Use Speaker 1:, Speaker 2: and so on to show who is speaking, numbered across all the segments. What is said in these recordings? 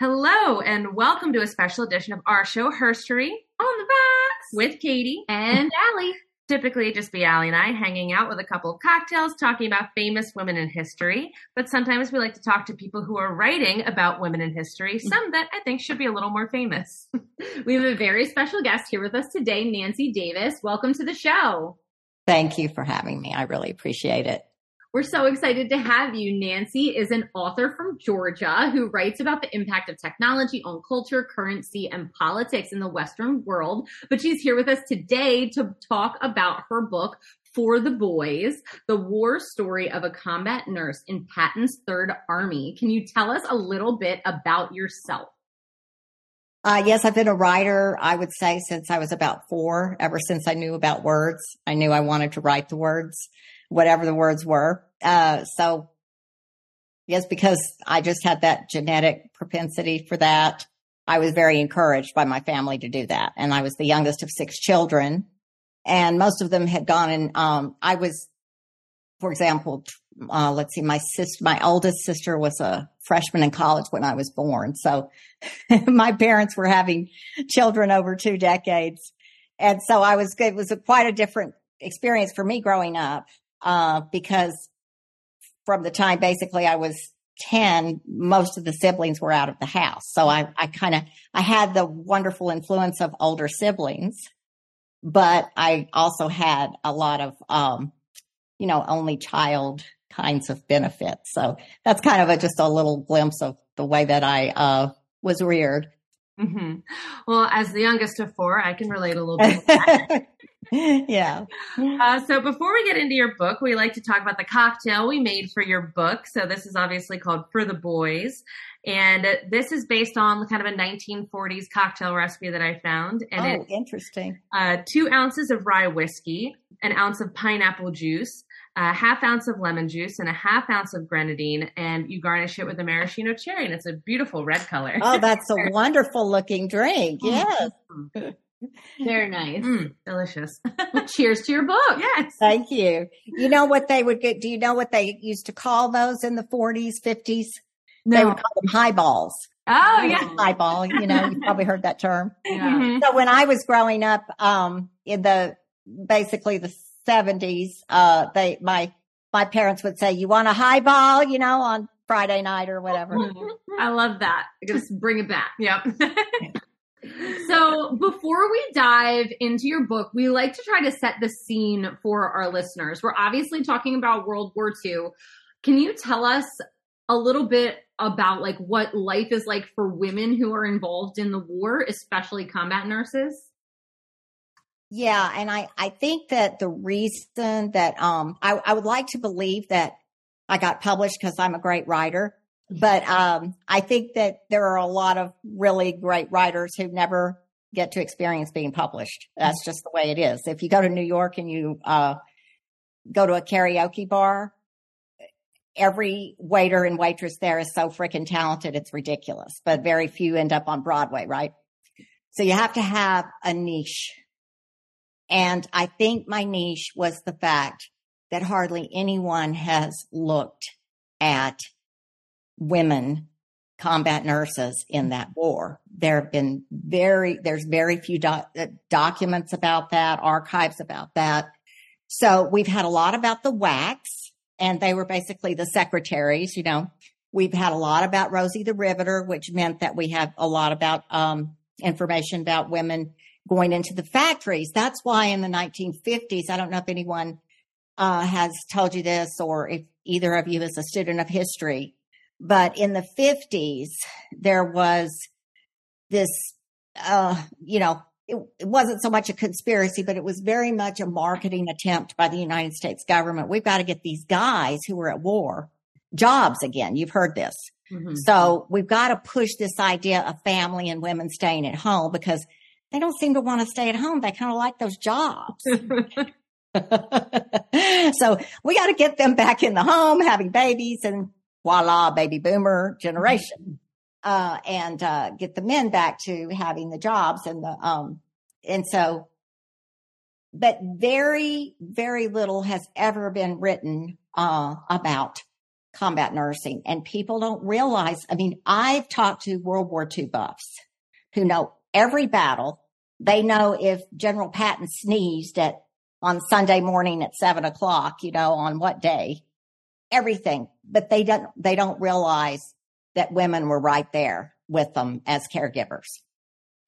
Speaker 1: Hello, and welcome to a special edition of our show, Herstory,
Speaker 2: on the Rocks
Speaker 1: with Katie
Speaker 2: and Allie.
Speaker 1: Typically, it'd just be Allie and I hanging out with a couple of cocktails, talking about famous women in history. But sometimes we like to talk to people who are writing about women in history, some that I think should be a little more famous.
Speaker 2: we have a very special guest here with us today, Nancy Davis. Welcome to the show.
Speaker 3: Thank you for having me. I really appreciate it.
Speaker 2: We're so excited to have you. Nancy is an author from Georgia who writes about the impact of technology on culture, currency, and politics in the Western world. But she's here with us today to talk about her book, For the Boys, the war story of a combat nurse in Patton's Third Army. Can you tell us a little bit about yourself?
Speaker 3: Uh, yes, I've been a writer, I would say, since I was about four, ever since I knew about words. I knew I wanted to write the words whatever the words were. Uh, so yes, because I just had that genetic propensity for that. I was very encouraged by my family to do that. And I was the youngest of six children and most of them had gone and, um, I was, for example, uh, let's see, my sister, my oldest sister was a freshman in college when I was born. So my parents were having children over two decades. And so I was, it was a, quite a different experience for me growing up uh, because from the time basically I was 10, most of the siblings were out of the house. So I, I kind of, I had the wonderful influence of older siblings, but I also had a lot of, um, you know, only child kinds of benefits. So that's kind of a, just a little glimpse of the way that I, uh, was reared.
Speaker 1: Mm-hmm. Well, as the youngest of four, I can relate a little bit.
Speaker 3: yeah.
Speaker 1: Uh, so before we get into your book, we like to talk about the cocktail we made for your book. So this is obviously called For the Boys. And this is based on kind of a 1940s cocktail recipe that I found. And
Speaker 3: oh, interesting.
Speaker 1: Uh, two ounces of rye whiskey, an ounce of pineapple juice, a half ounce of lemon juice, and a half ounce of grenadine. And you garnish it with a maraschino cherry. And it's a beautiful red color.
Speaker 3: Oh, that's a wonderful looking drink. Yes.
Speaker 2: Very nice.
Speaker 1: Mm, delicious.
Speaker 2: well, cheers to your book.
Speaker 1: Yes.
Speaker 3: Thank you. You know what they would get? Do you know what they used to call those in the 40s, 50s? No. They would call them highballs.
Speaker 1: Oh, yeah.
Speaker 3: Highball. You know, you probably heard that term.
Speaker 2: Yeah. Mm-hmm.
Speaker 3: So when I was growing up, um, in the basically the 70s, uh, they, my, my parents would say, you want a highball, you know, on Friday night or whatever.
Speaker 2: I love that. Just bring it back.
Speaker 1: Yep.
Speaker 2: so before we dive into your book, we like to try to set the scene for our listeners. We're obviously talking about World War II. Can you tell us a little bit about like what life is like for women who are involved in the war, especially combat nurses?
Speaker 3: Yeah, and I I think that the reason that um I I would like to believe that I got published because I'm a great writer but um, I think that there are a lot of really great writers who never get to experience being published. That's just the way it is. If you go to New York and you uh, go to a karaoke bar, every waiter and waitress there is so freaking talented, it's ridiculous. But very few end up on Broadway, right? So you have to have a niche. And I think my niche was the fact that hardly anyone has looked at women combat nurses in that war. There have been very, there's very few uh, documents about that, archives about that. So we've had a lot about the WACs and they were basically the secretaries, you know. We've had a lot about Rosie the Riveter, which meant that we have a lot about, um, information about women going into the factories. That's why in the 1950s, I don't know if anyone, uh, has told you this or if either of you is a student of history, but in the 50s, there was this, uh, you know, it, it, wasn't so much a conspiracy, but it was very much a marketing attempt by the United States government. We've got to get these guys who were at war jobs again. You've heard this. Mm-hmm. So we've got to push this idea of family and women staying at home because they don't seem to want to stay at home. They kind of like those jobs. so we got to get them back in the home, having babies and voila, baby boomer generation. Uh, and, uh, get the men back to having the jobs and the, um, and so, but very, very little has ever been written, uh, about combat nursing and people don't realize. I mean, I've talked to World War II buffs who know every battle. They know if General Patton sneezed at on Sunday morning at seven o'clock, you know, on what day, everything, but they don't, they don't realize that women were right there with them as caregivers.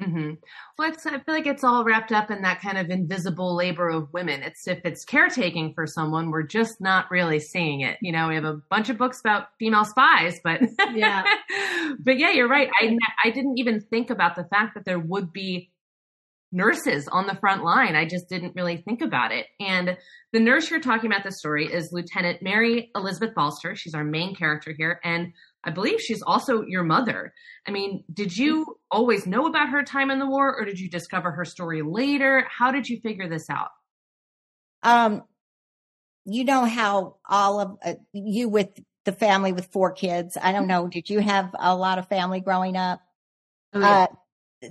Speaker 1: Mm-hmm. Well, I feel like it's all wrapped up in that kind of invisible labor of women. It's if it's caretaking for someone, we're just not really seeing it. You know, we have a bunch of books about female spies, but
Speaker 2: yeah,
Speaker 1: but yeah, you're right. I I didn't even think about the fact that there would be nurses on the front line. I just didn't really think about it. And the nurse you're talking about the story is Lieutenant Mary Elizabeth Balster. She's our main character here. And I believe she's also your mother. I mean, did you always know about her time in the war or did you discover her story later? How did you figure this out?
Speaker 3: Um, you know how all of uh, you with the family with four kids. I don't know. Did you have a lot of family growing up? Oh, yeah. uh,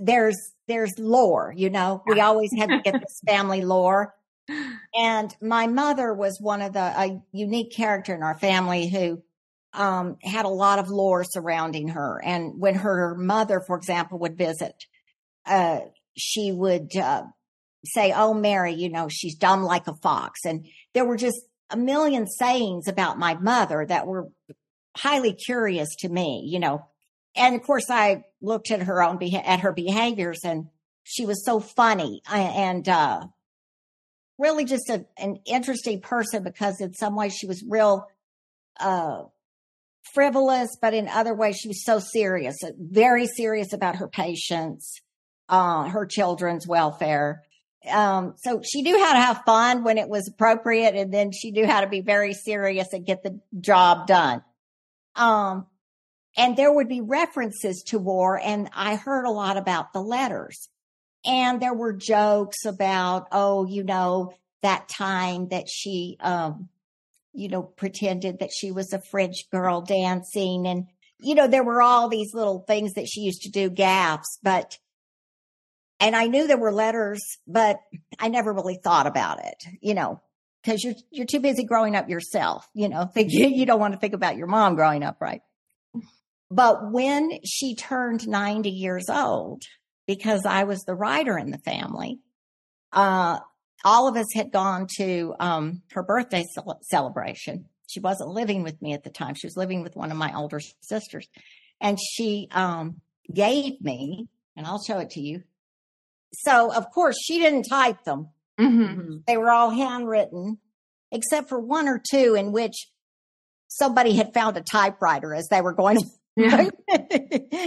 Speaker 3: there's there's lore, you know. We always had to get this family lore. And my mother was one of the a unique character in our family who um, had a lot of lore surrounding her. And when her mother, for example, would visit, uh, she would uh, say, "Oh, Mary, you know, she's dumb like a fox." And there were just a million sayings about my mother that were highly curious to me, you know. And of course, I looked at her own beha- at her behaviors, and she was so funny and uh, really just a, an interesting person because in some ways she was real uh, frivolous, but in other ways she was so serious, very serious about her patients, uh, her children's welfare. Um, so she knew how to have fun when it was appropriate, and then she knew how to be very serious and get the job done. Um, and there would be references to war, and I heard a lot about the letters. And there were jokes about, oh, you know, that time that she, um, you know, pretended that she was a French girl dancing. And, you know, there were all these little things that she used to do, gaffs, but, and I knew there were letters, but I never really thought about it, you know, because you're, you're too busy growing up yourself, you know, think, you don't want to think about your mom growing up, right? But when she turned 90 years old, because I was the writer in the family. Uh, all of us had gone to um, her birthday celebration. She wasn't living with me at the time. She was living with one of my older sisters. And she um, gave me, and I'll show it to you. So, of course, she didn't type them. Mm-hmm. They were all handwritten, except for one or two in which somebody had found a typewriter as they were going yeah.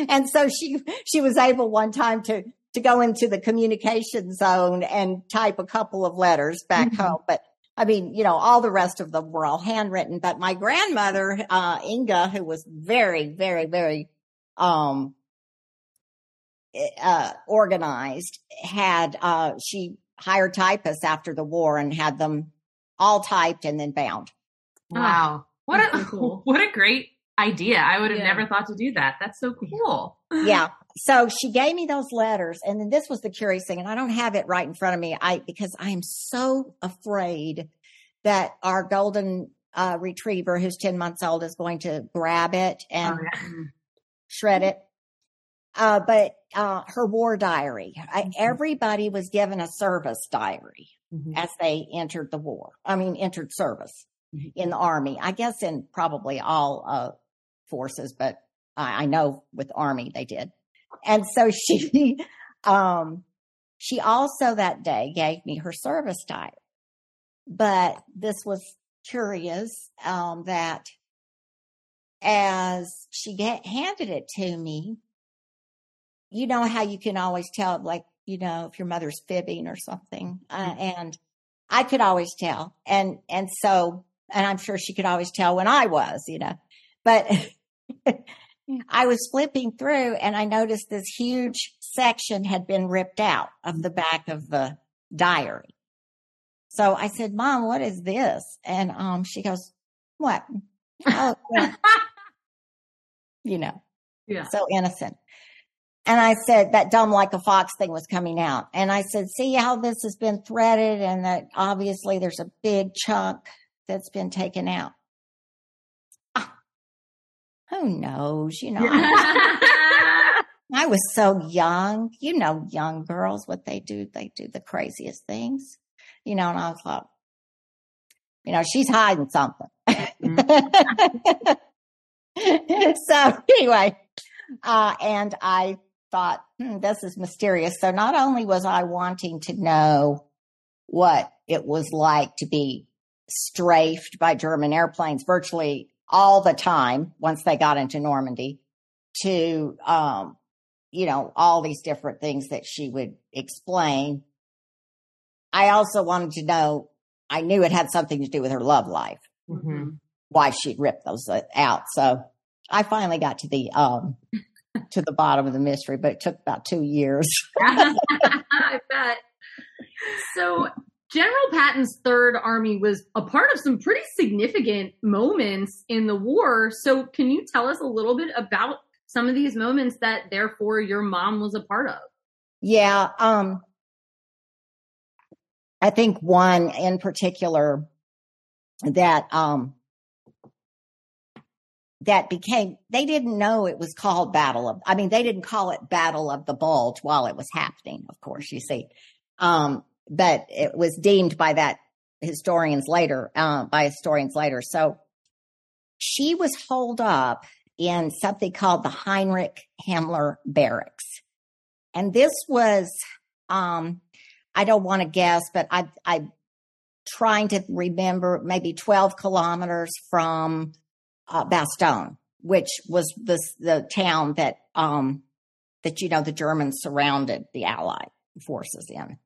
Speaker 3: and so she she was able one time to to go into the communication zone and type a couple of letters back mm-hmm. home. But I mean, you know, all the rest of them were all handwritten. But my grandmother, uh, Inga, who was very, very, very um, uh, organized, had uh, she hired typists after the war and had them all typed and then bound.
Speaker 1: Wow. What a cool. what a great idea. I would have yeah. never thought to do that. That's so cool.
Speaker 3: yeah. So she gave me those letters and then this was the curious thing and I don't have it right in front of me. I because I am so afraid that our golden uh, retriever who's 10 months old is going to grab it and oh, yeah. shred it. Uh, but uh, her war diary. I, mm-hmm. Everybody was given a service diary mm-hmm. as they entered the war. I mean, entered service mm-hmm. in the army. I guess in probably all uh, forces, but I, I know with Army they did. And so she, um, she also that day gave me her service type, But this was curious, um, that as she get, handed it to me, you know how you can always tell, like, you know, if your mother's fibbing or something. Uh, mm-hmm. and I could always tell. And, and so, and I'm sure she could always tell when I was, you know, but I was flipping through and I noticed this huge section had been ripped out of the back of the diary. So I said, Mom, what is this? And um, she goes, What? Oh, yeah. you know, yeah. so innocent. And I said that dumb like a fox thing was coming out. And I said, see how this has been threaded and that obviously there's a big chunk that's been taken out. Who knows? You know, I, was so young. You know, young girls, what they do, they do the craziest things. You know, and I was like, you know, she's hiding something. Mm-hmm. so anyway, uh, and I thought, hmm, this is mysterious. So not only was I wanting to know what it was like to be strafed by German airplanes virtually all the time once they got into Normandy to, um, you know, all these different things that she would explain. I also wanted to know, I knew it had something to do with her love life, mm-hmm. why she'd ripped those uh, out. So I finally got to the, um, to the bottom of the mystery, but it took about two years.
Speaker 2: I bet. So General Patton's Third Army was a part of some pretty significant moments in the war. So, can you tell us a little bit about some of these moments that, therefore, your mom was a part of?
Speaker 3: Yeah, um, I think one in particular that um, that became they didn't know it was called Battle of. I mean, they didn't call it Battle of the Bulge while it was happening. Of course, you see. Um, but it was deemed by that historians later, uh, by historians later. So she was holed up in something called the Heinrich Himmler Barracks. And this was, um, I don't want to guess, but I, I trying to remember maybe 12 kilometers from uh, Bastogne, which was the, the town that, um, that, you know, the Germans surrounded the Allied forces in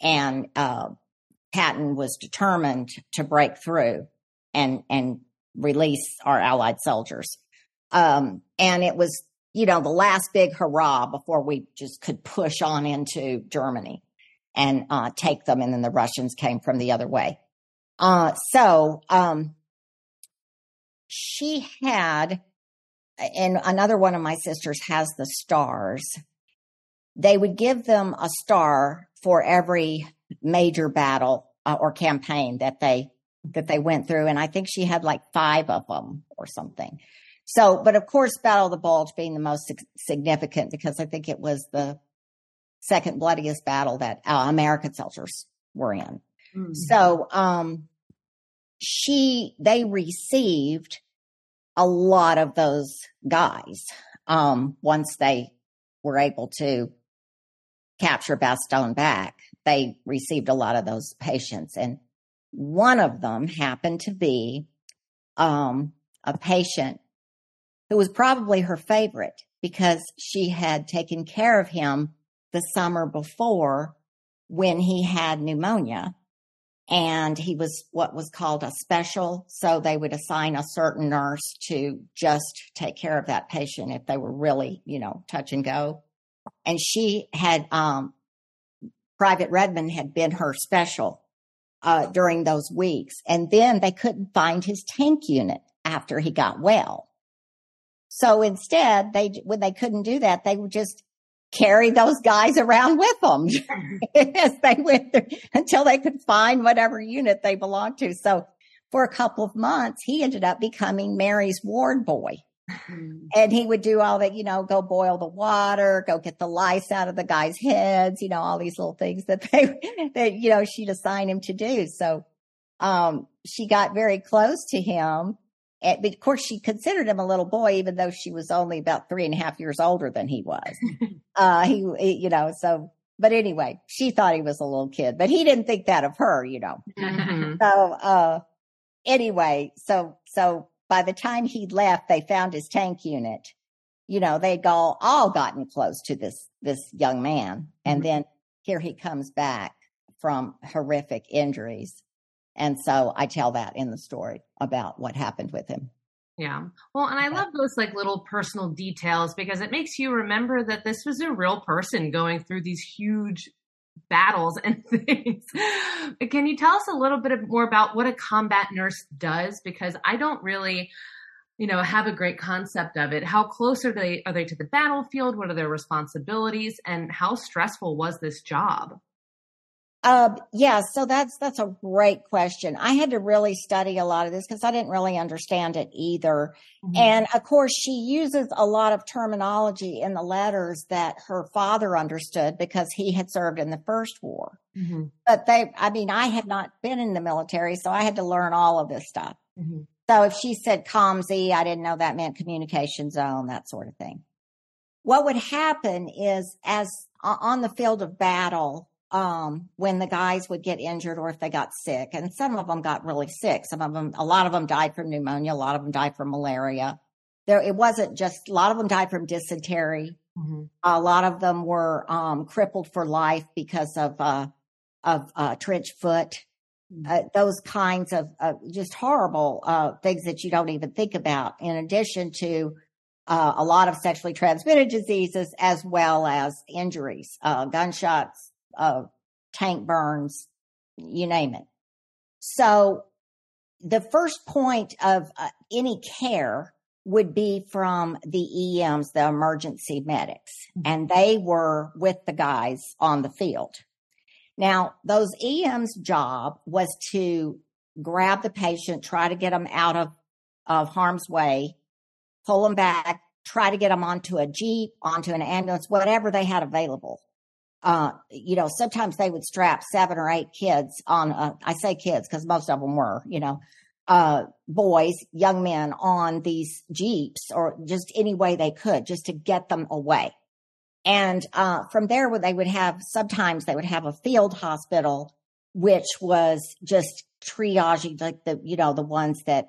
Speaker 3: and uh, Patton was determined to break through and and release our Allied soldiers. Um, and it was, you know, the last big hurrah before we just could push on into Germany and uh, take them. And then the Russians came from the other way. Uh, so um, she had, and another one of my sisters has the stars. They would give them a star for every major battle uh, or campaign that they that they went through and i think she had like five of them or something so but of course battle of the bulge being the most significant because i think it was the second bloodiest battle that uh, american soldiers were in mm-hmm. so um she they received a lot of those guys um once they were able to capture Bastogne back, they received a lot of those patients. And one of them happened to be um, a patient who was probably her favorite because she had taken care of him the summer before when he had pneumonia and he was what was called a special. So they would assign a certain nurse to just take care of that patient if they were really, you know, touch and go and she had um, Private Redmond had been her special uh, during those weeks, and then they couldn't find his tank unit after he got well. So instead, they when they couldn't do that, they would just carry those guys around with them as they went through, until they could find whatever unit they belonged to. So for a couple of months, he ended up becoming Mary's ward boy. Mm-hmm. And he would do all that, you know, go boil the water, go get the lice out of the guys' heads, you know, all these little things that they, that, you know, she'd assign him to do. So, um, she got very close to him. And, of course, she considered him a little boy, even though she was only about three and a half years older than he was. uh, he, he, you know, so, but anyway, she thought he was a little kid, but he didn't think that of her, you know. Mm-hmm. So, uh, anyway, so, so by the time he left, they found his tank unit. You know, they'd all, all gotten close to this, this young man. And mm-hmm. then here he comes back from horrific injuries. And so I tell that in the story about what happened with him.
Speaker 1: Yeah. Well, and I love those like little personal details because it makes you remember that this was a real person going through these huge battles and things. Can you tell us a little bit more about what a combat nurse does? Because I don't really, you know, have a great concept of it. How close are they are they to the battlefield? What are their responsibilities? And how stressful was this job?
Speaker 3: Uh, yeah, so that's that's a great question. I had to really study a lot of this because I didn't really understand it either. Mm-hmm. And of course, she uses a lot of terminology in the letters that her father understood because he had served in the first war. Mm-hmm. But they, I mean, I had not been in the military, so I had to learn all of this stuff. Mm-hmm. So if she said COMZ, I didn't know that meant communication zone, that sort of thing. What would happen is as on the field of battle, um, when the guys would get injured or if they got sick. And some of them got really sick. Some of them, a lot of them died from pneumonia. A lot of them died from malaria. There, it wasn't just, a lot of them died from dysentery. Mm-hmm. A lot of them were, um, crippled for life because of, uh, of, uh, trench foot. Mm-hmm. Uh, those kinds of, uh, just horrible, uh, things that you don't even think about in addition to, uh, a lot of sexually transmitted diseases as well as injuries, uh, gunshots, uh, tank burns, you name it. So the first point of uh, any care would be from the EMs, the emergency medics, mm-hmm. and they were with the guys on the field. Now, those EMs' job was to grab the patient, try to get them out of, of harm's way, pull them back, try to get them onto a Jeep, onto an ambulance, whatever they had available uh, you know, sometimes they would strap seven or eight kids on, a, I say kids because most of them were, you know, uh, boys, young men on these Jeeps or just any way they could just to get them away. And, uh, from there, they would have, sometimes they would have a field hospital, which was just triaging like the, you know, the ones that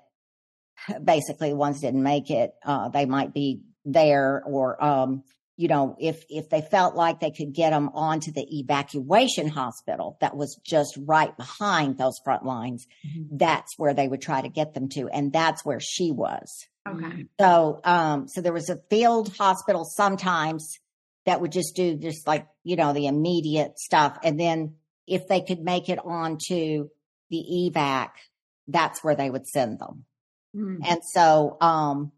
Speaker 3: basically the ones didn't make it. Uh, they might be there or, um, you know, if, if they felt like they could get them onto the evacuation hospital that was just right behind those front lines, mm-hmm. that's where they would try to get them to. And that's where she was.
Speaker 2: Okay.
Speaker 3: So, um, so there was a field hospital sometimes that would just do just like, you know, the immediate stuff. And then if they could make it onto the evac, that's where they would send them. Mm-hmm. And so, um,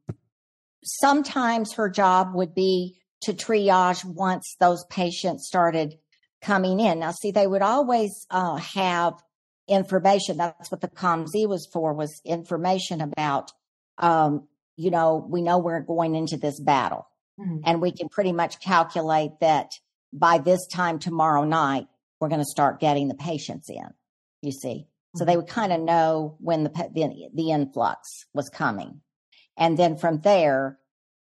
Speaker 3: sometimes her job would be to triage once those patients started coming in. Now, see, they would always uh, have information. That's what the COMZ was for, was information about, um, you know, we know we're going into this battle. Mm-hmm. And we can pretty much calculate that by this time tomorrow night, we're going to start getting the patients in, you see. Mm-hmm. So they would kind of know when the, the, the influx was coming. And then from there,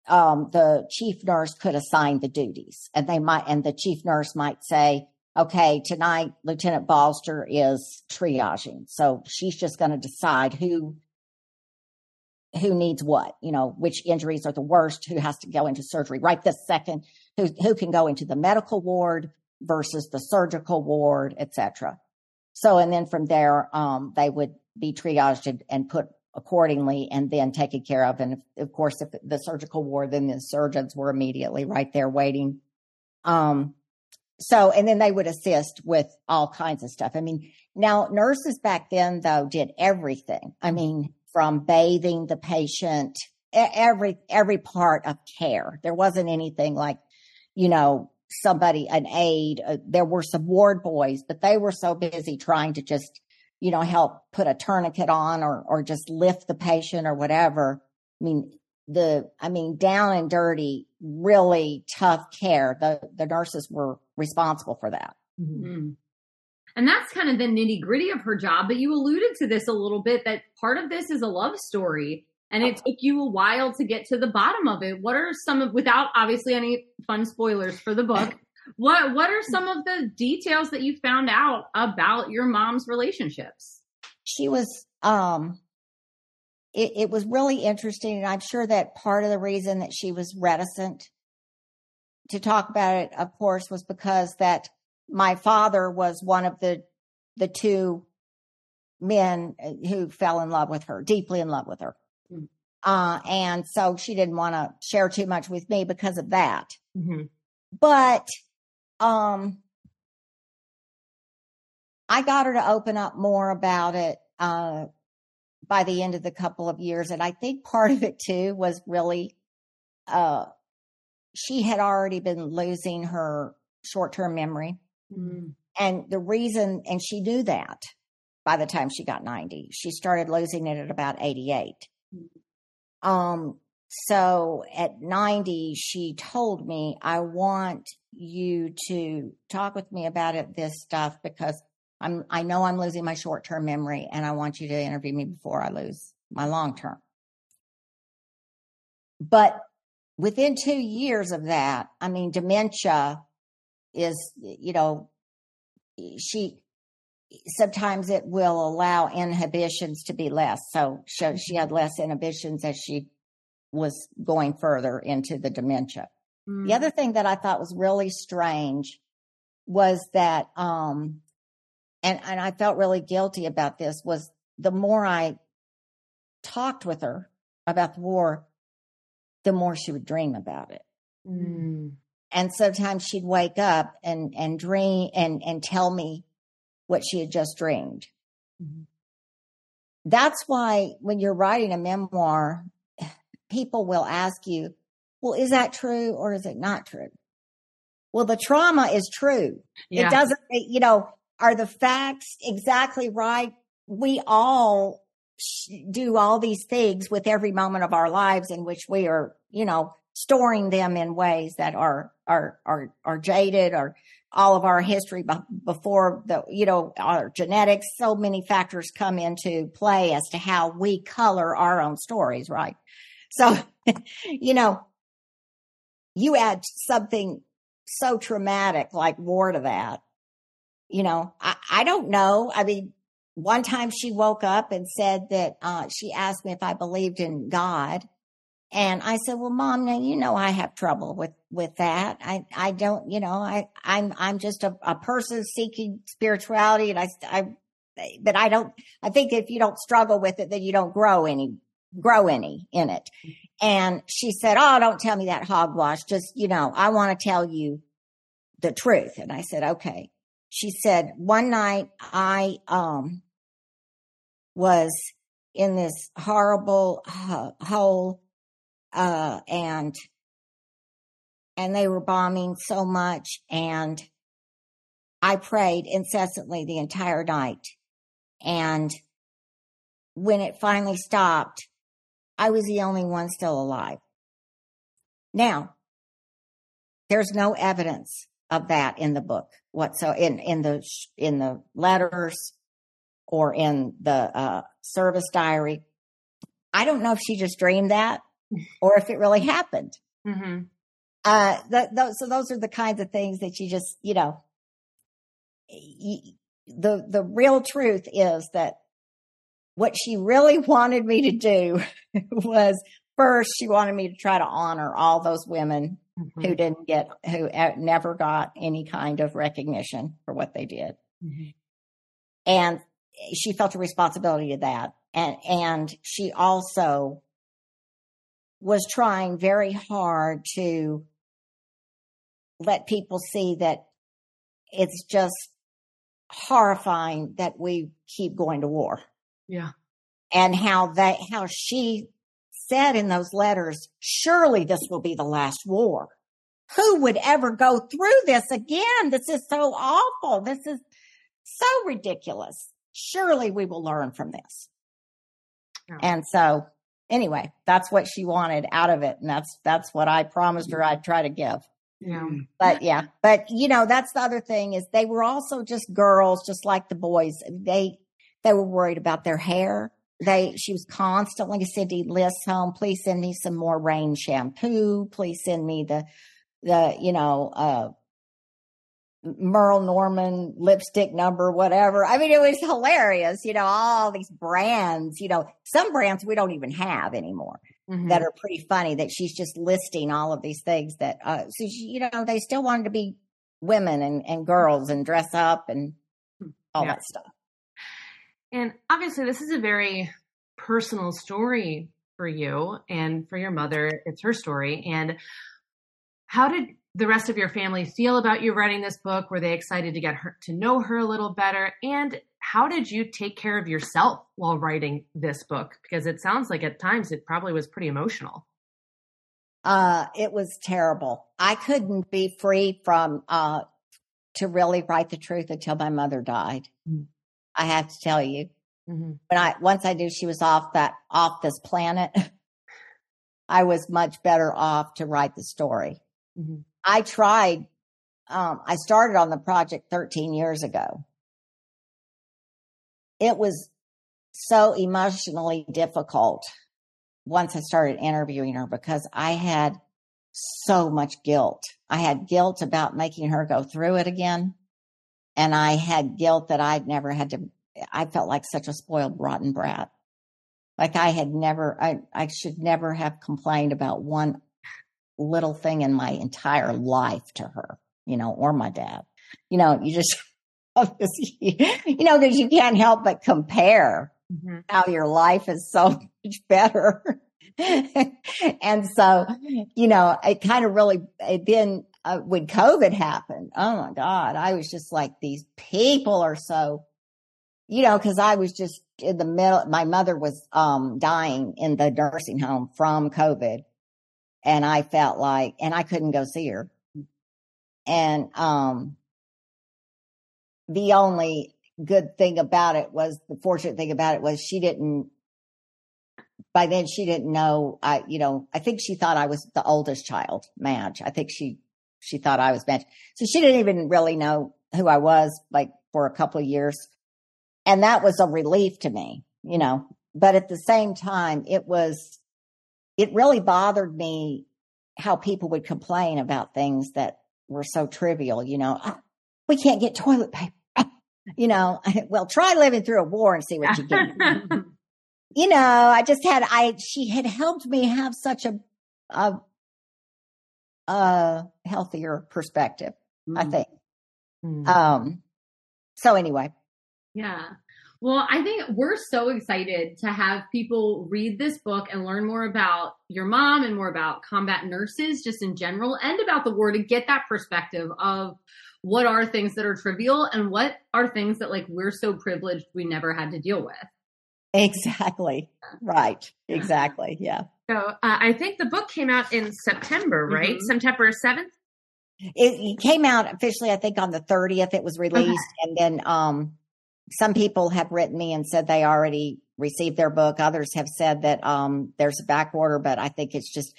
Speaker 3: um, the chief nurse could assign the duties and they might, and the chief nurse might say, okay, tonight Lieutenant Balster is triaging. So she's just going to decide who, who needs what, you know, which injuries are the worst, who has to go into surgery right this second, who, who can go into the medical ward versus the surgical ward, etc. So, and then from there, um, they would be triaged and put accordingly and then taken care of. And of course, if the surgical ward, then the surgeons were immediately right there waiting. Um, so, and then they would assist with all kinds of stuff. I mean, now nurses back then though did everything. I mean, from bathing the patient, every, every part of care. There wasn't anything like, you know, somebody, an aide. Uh, there were some ward boys, but they were so busy trying to just you know, help put a tourniquet on or, or just lift the patient or whatever. I mean, the, I mean, down and dirty, really tough care. The, the nurses were responsible for that.
Speaker 2: Mm-hmm. And that's kind of the nitty gritty of her job. But you alluded to this a little bit that part of this is a love story. And it took you a while to get to the bottom of it. What are some of, without obviously any fun spoilers for the book, what what are some of the details that you found out about your mom's relationships?
Speaker 3: She was um it, it was really interesting and I'm sure that part of the reason that she was reticent to talk about it, of course, was because that my father was one of the the two men who fell in love with her, deeply in love with her. Mm-hmm. Uh, and so she didn't want to share too much with me because of that. Mm-hmm. But um, I got her to open up more about it, uh, by the end of the couple of years. And I think part of it too was really, uh, she had already been losing her short term memory. Mm. and the reason, and she knew that by the time she got 90, she started losing it at about 88. Um, so at 90, she told me, I want you to talk with me about it, this stuff, because I'm, I know I'm losing my short term memory and I want you to interview me before I lose my long term. But within two years of that, I mean, dementia is, you know, she sometimes it will allow inhibitions to be less. So she, she had less inhibitions as she was going further into the dementia. Mm. The other thing that I thought was really strange was that, um, and, and I felt really guilty about this was the more I talked with her about the war, the more she would dream about it. Mm. And sometimes she'd wake up and, and dream and, and tell me what she had just dreamed. Mm-hmm. That's why when you're writing a memoir, people will ask you, well, is that true or is it not true? Well, the trauma is true. Yeah. It doesn't, you know, are the facts exactly right? We all do all these things with every moment of our lives in which we are, you know, storing them in ways that are, are, are, are jaded or all of our history before the, you know, our genetics. So many factors come into play as to how we color our own stories, right? So, you know, you add something so traumatic like war to that. You know, I, I don't know. I mean, one time she woke up and said that uh, she asked me if I believed in God. And I said, well, mom, now you know I have trouble with, with that. I, I don't, you know, I, I'm, I'm just a, a person seeking spirituality and I, I, but I don't, I think if you don't struggle with it, then you don't grow any, grow any in it. And she said, Oh, don't tell me that hogwash. Just, you know, I want to tell you the truth. And I said, okay. She said, one night I, um, was in this horrible uh, hole, uh, and, and they were bombing so much and I prayed incessantly the entire night. And when it finally stopped, I was the only one still alive. Now, there's no evidence of that in the book what so in in the in the letters or in the uh, service diary i don't know if she just dreamed that or if it really happened mm-hmm. uh so those are the kinds of things that you just you know the the real truth is that what she really wanted me to do was first she wanted me to try to honor all those women mm-hmm. who didn't get who uh, never got any kind of recognition for what they did mm-hmm. and she felt a responsibility to that and and she also was trying very hard to let people see that it's just horrifying that we keep going to war
Speaker 1: yeah.
Speaker 3: And how they, how she said in those letters, surely this will be the last war. Who would ever go through this again? This is so awful. This is so ridiculous. Surely we will learn from this. Yeah. And so anyway, that's what she wanted out of it. And that's, that's what I promised her I'd try to give.
Speaker 1: Yeah. Hmm.
Speaker 3: But yeah, but you know, that's the other thing is they were also just girls, just like the boys. They, they were worried about their hair. They, she was constantly sending lists home. Please send me some more Drene shampoo. Please send me the, the, you know, uh, Merle Norman lipstick number, whatever. I mean, it was hilarious, you know, all these brands, you know, some brands we don't even have anymore mm-hmm. that are pretty funny that she's just listing all of these things that, uh, so she, you know, they still wanted to be women and, and girls and dress up and all yeah. that stuff.
Speaker 1: And obviously, this is a very personal story for you and for your mother. It's her story. And how did the rest of your family feel about you writing this book? Were they excited to get her to know her a little better? And how did you take care of yourself while writing this book? Because it sounds like at times it probably was pretty emotional.
Speaker 3: Uh, it was terrible. I couldn't be free from, uh, to really write the truth until my mother died.
Speaker 1: Mm.
Speaker 3: I have to tell you.
Speaker 1: Mm-hmm.
Speaker 3: When I once I knew she was off that off this planet, I was much better off to write the story.
Speaker 1: Mhm.
Speaker 3: I tried. Um, I started on the project 13 years ago. It was so emotionally difficult once I started interviewing her because I had so much guilt. I had guilt about making her go through it again. And I had guilt that I'd never had to, I felt like such a spoiled, rotten brat. Like I had never, I, I should never have complained about one little thing in my entire life to her, you know, or my dad. You know, you just, you know, because you can't help but compare
Speaker 1: Mm-hmm.
Speaker 3: how your life is so much better. and so, you know, it kind of really, it then uh, when COVID happened, oh my God, I was just like, these people are so, you know, cause I was just in the middle, my mother was, um, dying in the nursing home from COVID. And I felt like, and I couldn't go see her. And, um, the only good thing about it was the fortunate thing about it was she didn't by then she didn't know I you know I think she thought I was the oldest child Madge I think she she thought I was Madge so she didn't even really know who I was like for a couple of years. And that was a relief to me you know. But at the same time it was it really bothered me how people would complain about things that were so trivial you know. "Ah, we can't get toilet paper. You know, well, try living through a war and see what you get. you know, I just had, I, she had helped me have such a, a, a healthier perspective, I think.
Speaker 1: Mm-hmm.
Speaker 3: Um, so anyway,
Speaker 2: Yeah. Well, I think we're so excited to have people read this book and learn more about your mom and more about combat nurses just in general and about the war to get that perspective of what are things that are trivial and what are things that like we're so privileged we never had to deal with.
Speaker 3: exactly. Right. Exactly. Yeah.
Speaker 1: So uh, I think the book came out in September, right?
Speaker 2: Mhm.
Speaker 1: September 7th?
Speaker 3: It, came out officially, I think on the 30th it was released. And then, um, some people have written me and said they already received their book. Others have said that, um, there's a back order, but I think it's just,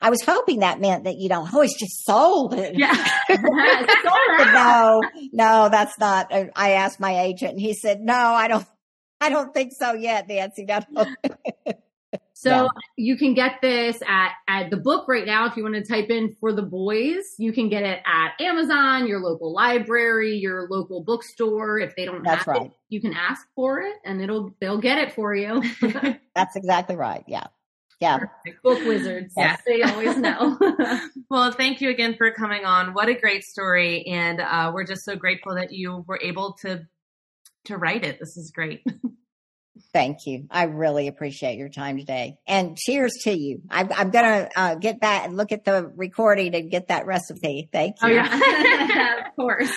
Speaker 3: I was hoping that meant that, you know, oh, it's just sold.
Speaker 1: Yeah.
Speaker 3: But no, no, that's not. I I asked my agent and he said, no, I don't, I don't think so yet, Nancy. No.
Speaker 2: So
Speaker 3: Yeah.
Speaker 2: you can get this at, at the book right now. If you want to type in for the boys, you can get it at Amazon, your local library, your local bookstore. If they don't
Speaker 3: That's
Speaker 2: have it,
Speaker 3: right.
Speaker 2: you can ask for it and it'll, they'll get it for you.
Speaker 3: That's exactly right. Yeah. Yeah.
Speaker 2: Book wizards.
Speaker 1: Yes.
Speaker 2: They always know.
Speaker 1: Well, thank you again for coming on. What a great story. And uh, we're just so grateful that you were able to to write it. This is great.
Speaker 3: Thank you. I really appreciate your time today and cheers to you. I'm, I'm going to uh, get back and look at the recording and get that recipe. Thank you.
Speaker 1: Oh, yeah.
Speaker 2: of course.